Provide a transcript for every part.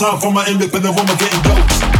Time for my independent woman getting dope.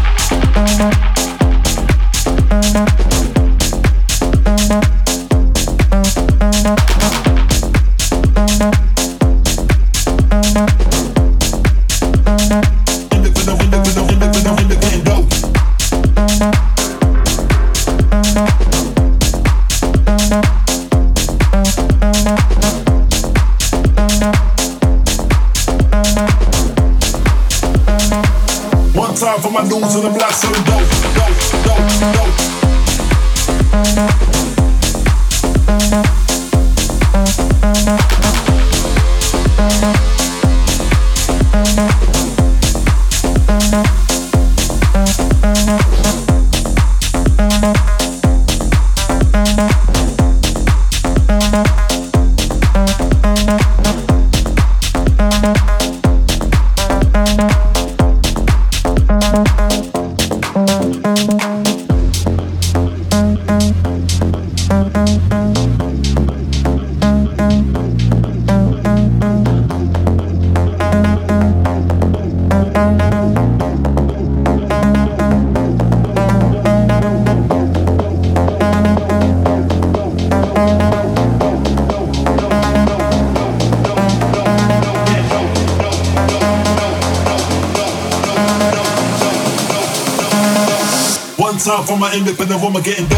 My independent woman getting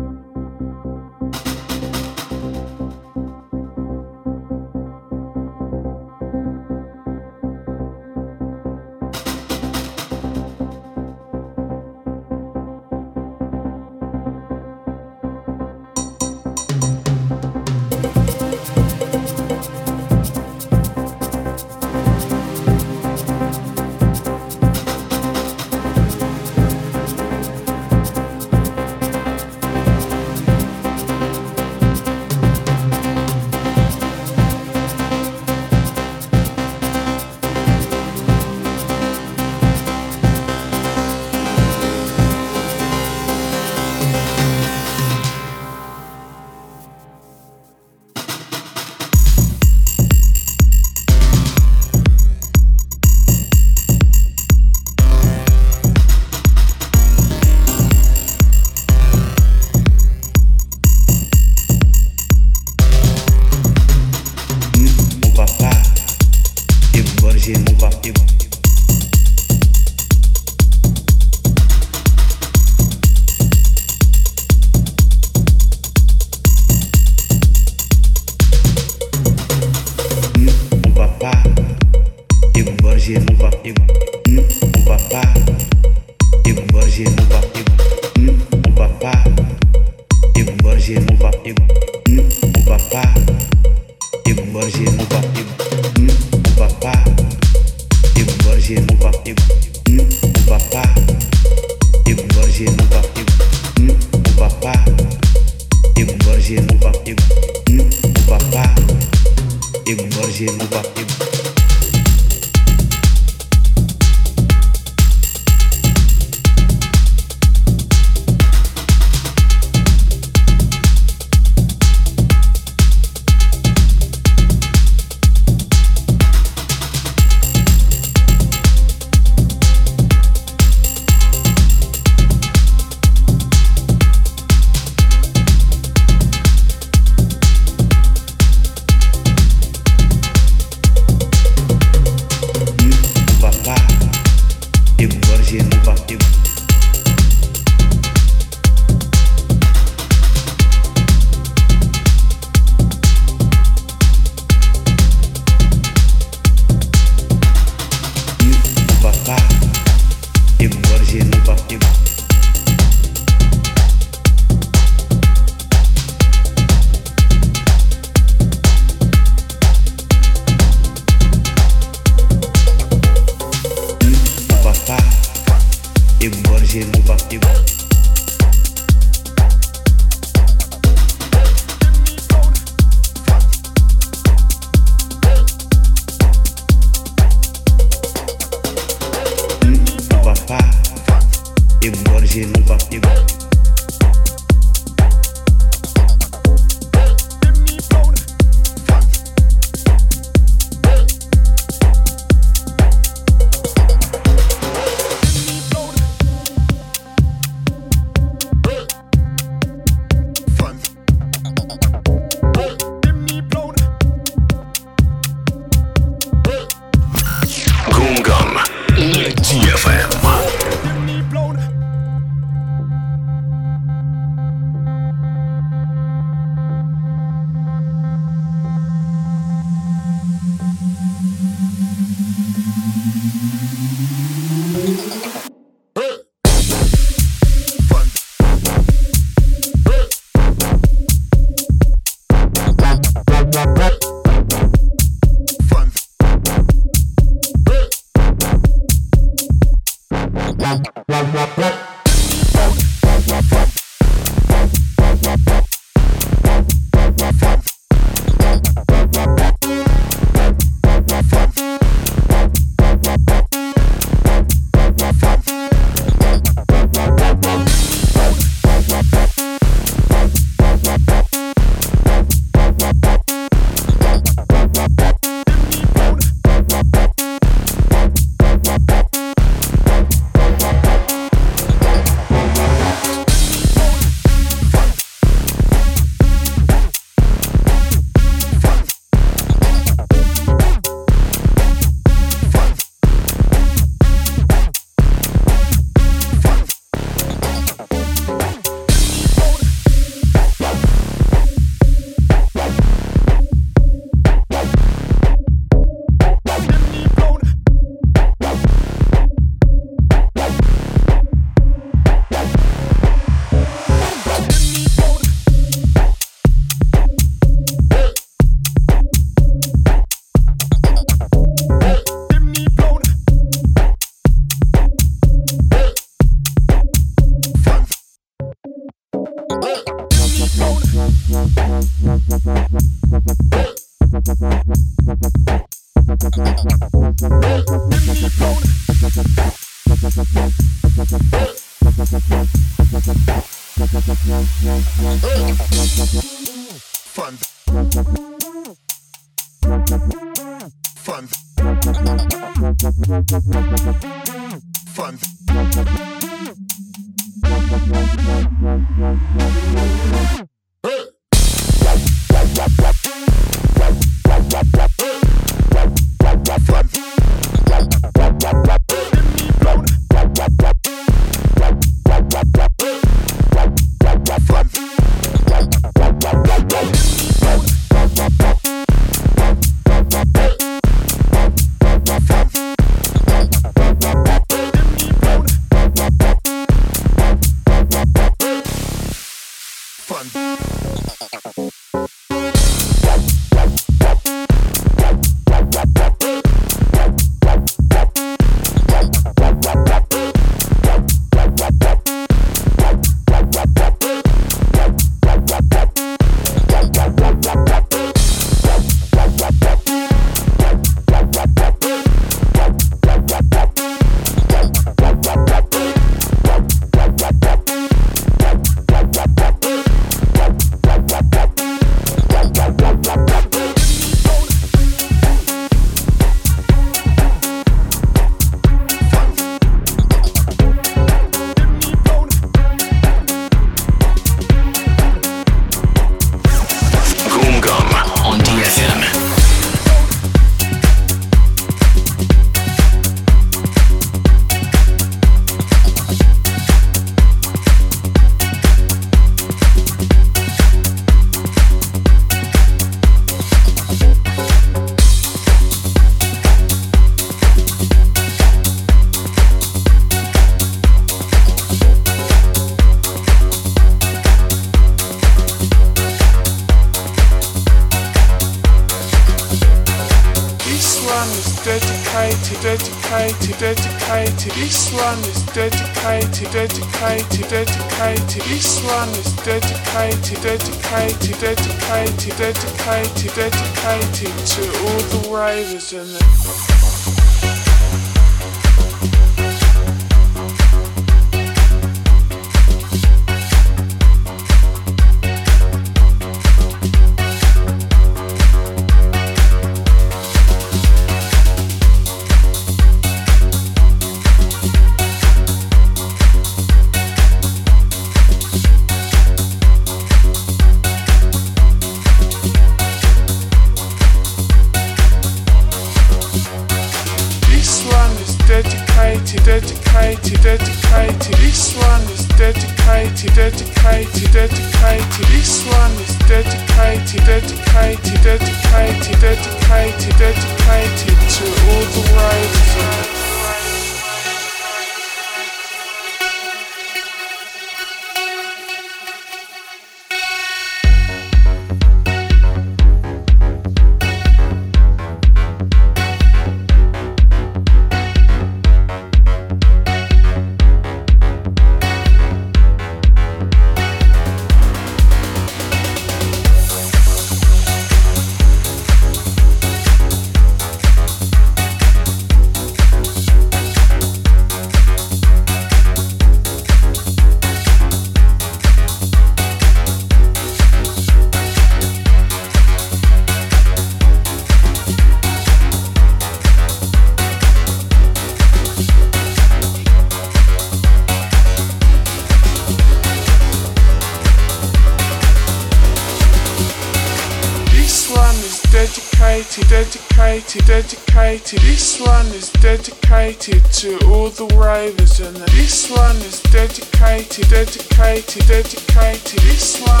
dedicated to all the ravers, and this one is dedicated, dedicated, dedicated. This one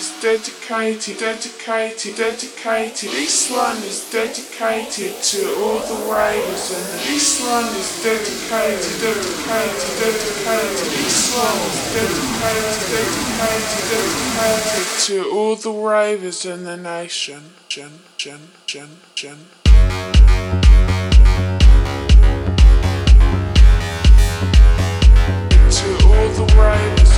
is dedicated, dedicated, dedicated. This one is dedicated to all the ravers, and this one is dedicated, dedicated, dedicated. One is dedicated, dedicated, dedicated to all the ravers in the nation. Gen, gen, gen, gen. To all the ravers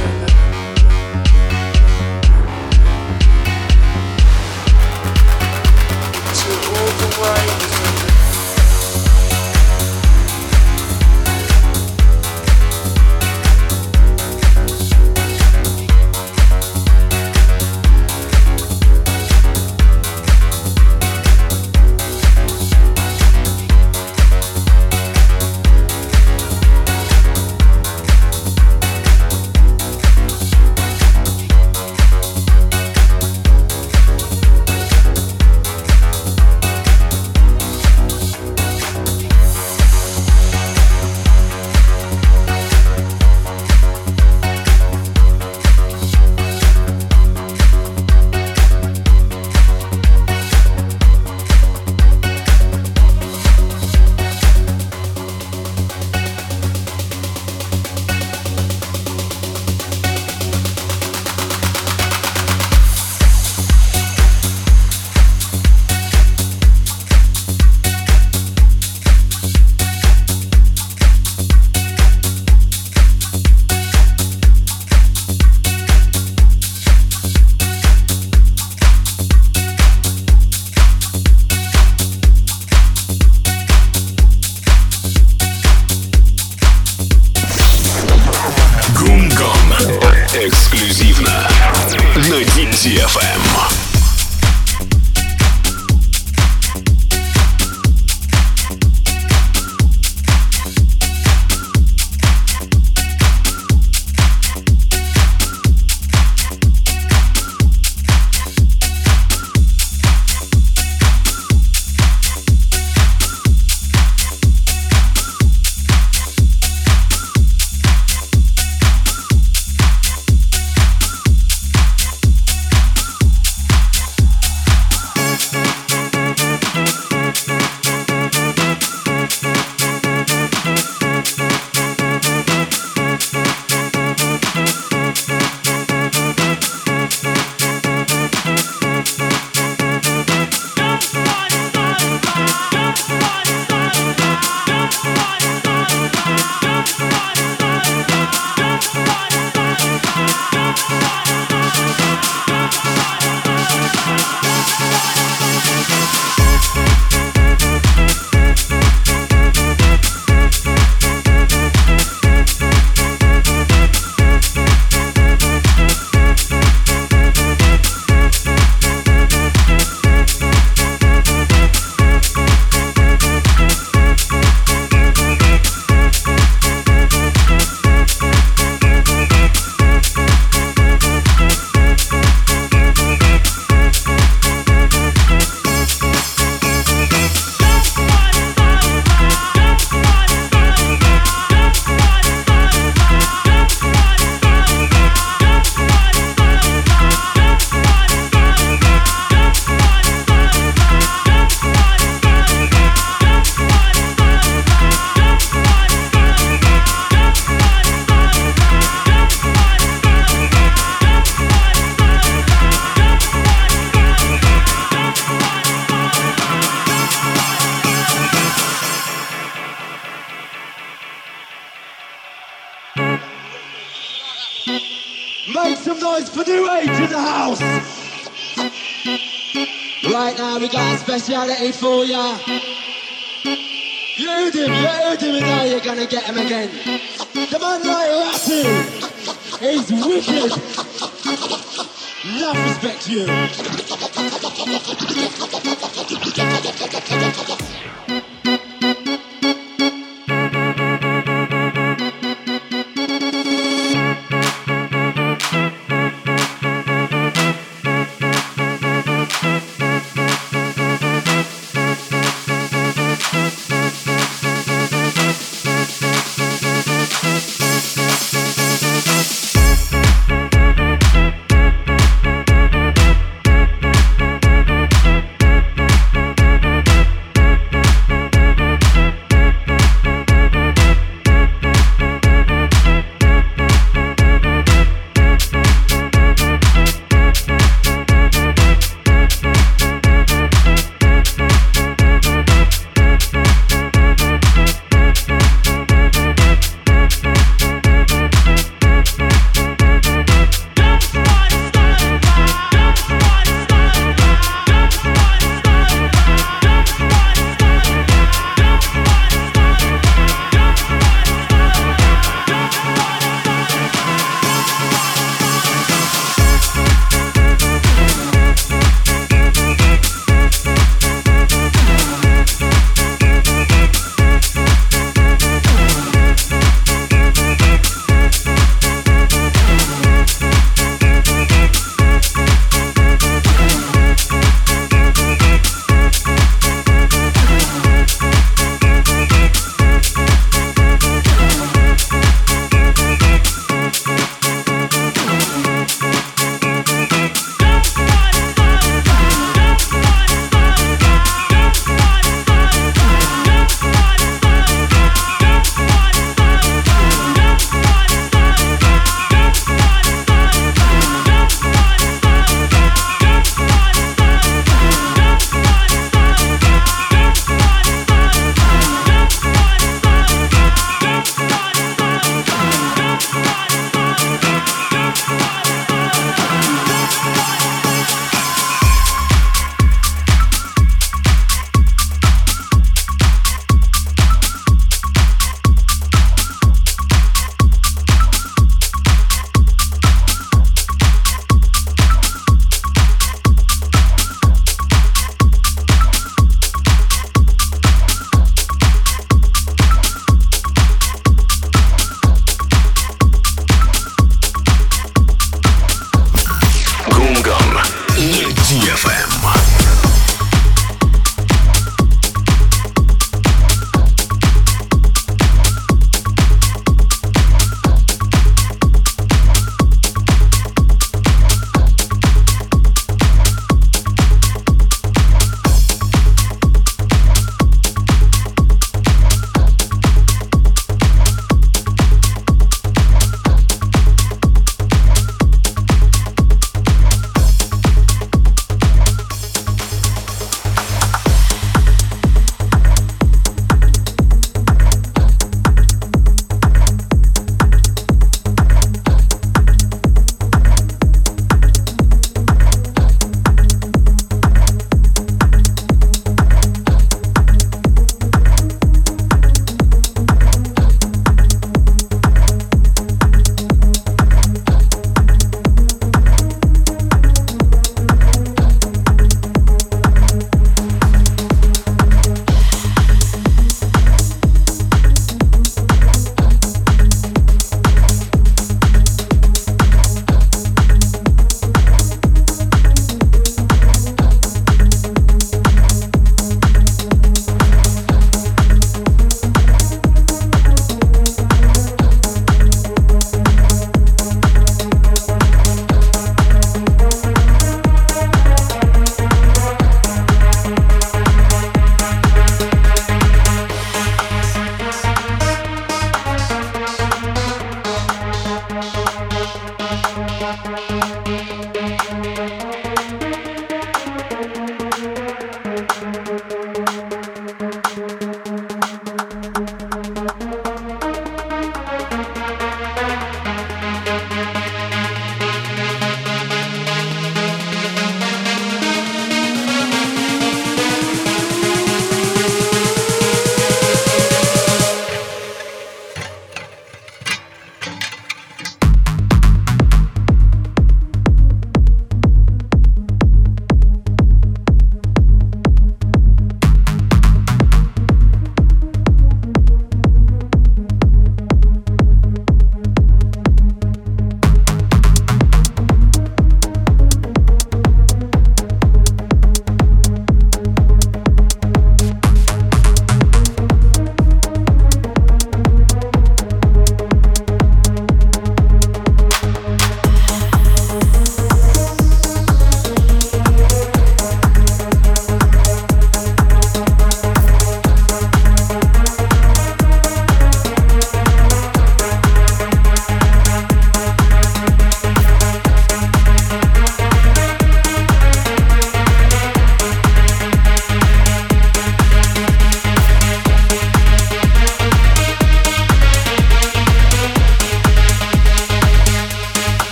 эксклюзивно на DTFM. Speciality for ya. You heard him, you heard him, and now you're gonna get him again. The man like Ratty is wicked. Love respect you.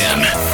Jackson.